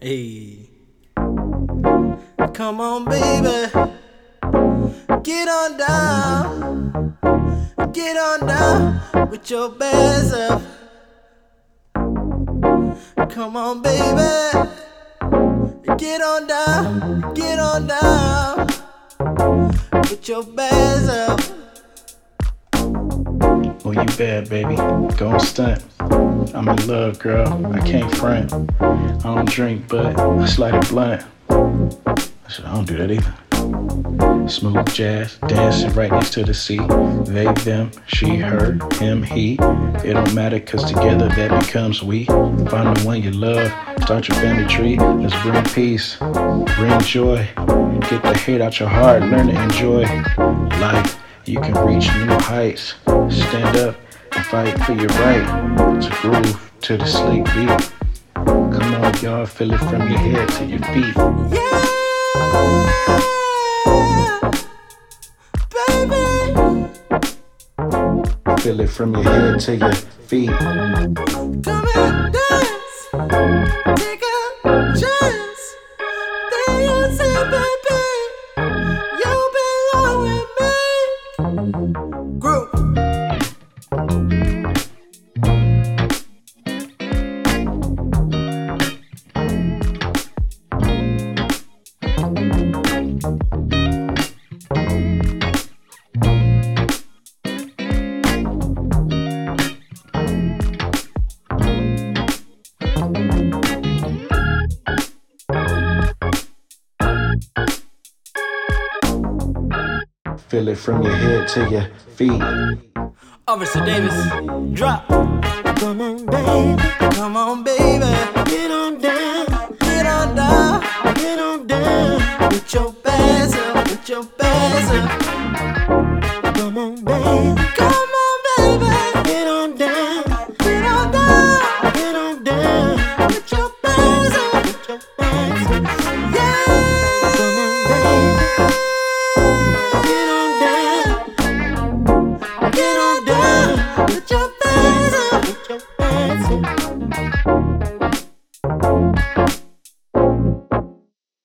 Hey. Come on, baby. Get on down. Get on down with your best up. Come on, baby. Get on down. Get on down with your best up. Oh, you bad, baby. Go on stunt. I'm in love, girl. I can't front. I don't drink, but I slide a blunt. I said, I don't do that either. Smooth jazz, dancing right next to the sea. They, them, she, her, him, he. It don't matter, cause together that becomes we. Find the one you love, start your family tree. Let's bring peace, bring joy. Get the hate out your heart, learn to enjoy life. You can reach new heights. Stand up fight for your right to groove to the sleep beat. Come on, y'all, feel it from your head to your feet. Yeah, baby. Feel it from your head to your feet. Come and dance. Feel it from your head to your feet. Officer Davis, drop. Come on, baby. Come on, baby. Get on down. Get on down. Get on down. With your best up. With your best up. Come on, baby. Come on, Get on